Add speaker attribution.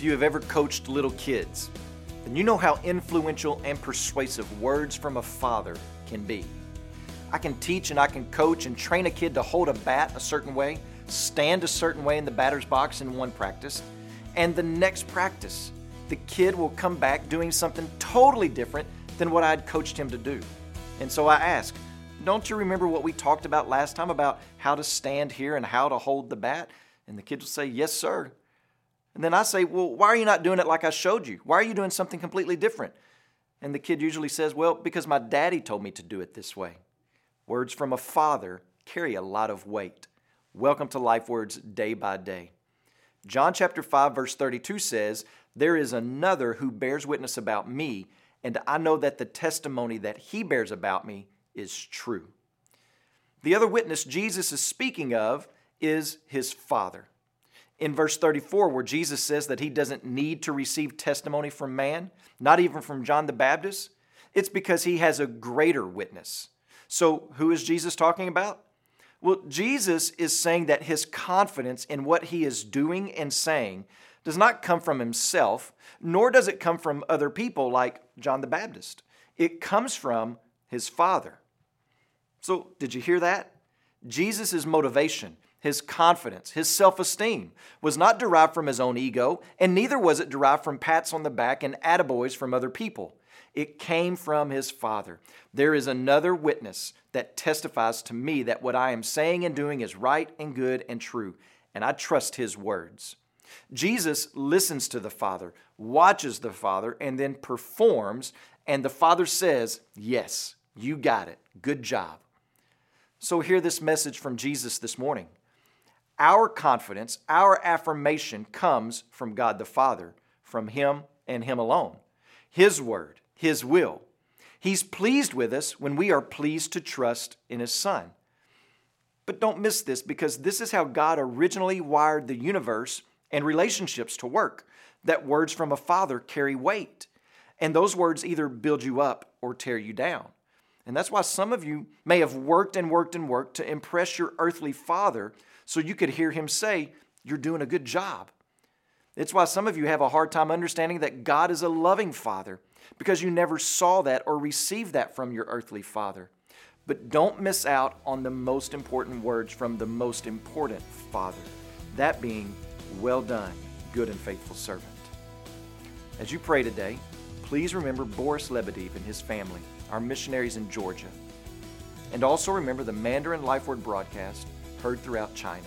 Speaker 1: If you have ever coached little kids, then you know how influential and persuasive words from a father can be. I can teach and I can coach and train a kid to hold a bat a certain way, stand a certain way in the batter's box in one practice, and the next practice, the kid will come back doing something totally different than what I'd coached him to do. And so I ask, don't you remember what we talked about last time about how to stand here and how to hold the bat? And the kid will say, Yes, sir. And then I say, Well, why are you not doing it like I showed you? Why are you doing something completely different? And the kid usually says, Well, because my daddy told me to do it this way. Words from a father carry a lot of weight. Welcome to Life Words Day by Day. John chapter 5 verse 32 says, "There is another who bears witness about me, and I know that the testimony that he bears about me is true." The other witness Jesus is speaking of is his Father. In verse 34, where Jesus says that he doesn't need to receive testimony from man, not even from John the Baptist, it's because he has a greater witness. So, who is Jesus talking about? Well, Jesus is saying that his confidence in what he is doing and saying does not come from himself, nor does it come from other people like John the Baptist. It comes from his Father. So, did you hear that? Jesus' motivation, his confidence, his self esteem was not derived from his own ego, and neither was it derived from pats on the back and attaboys from other people. It came from his Father. There is another witness that testifies to me that what I am saying and doing is right and good and true, and I trust his words. Jesus listens to the Father, watches the Father, and then performs, and the Father says, Yes, you got it. Good job. So, hear this message from Jesus this morning. Our confidence, our affirmation comes from God the Father, from Him and Him alone. His Word, his will. He's pleased with us when we are pleased to trust in His Son. But don't miss this because this is how God originally wired the universe and relationships to work. That words from a father carry weight. And those words either build you up or tear you down. And that's why some of you may have worked and worked and worked to impress your earthly father so you could hear him say, You're doing a good job. It's why some of you have a hard time understanding that God is a loving father because you never saw that or received that from your earthly father. But don't miss out on the most important words from the most important father that being, Well done, good and faithful servant. As you pray today, please remember Boris Lebedev and his family, our missionaries in Georgia. And also remember the Mandarin Life Word broadcast heard throughout China.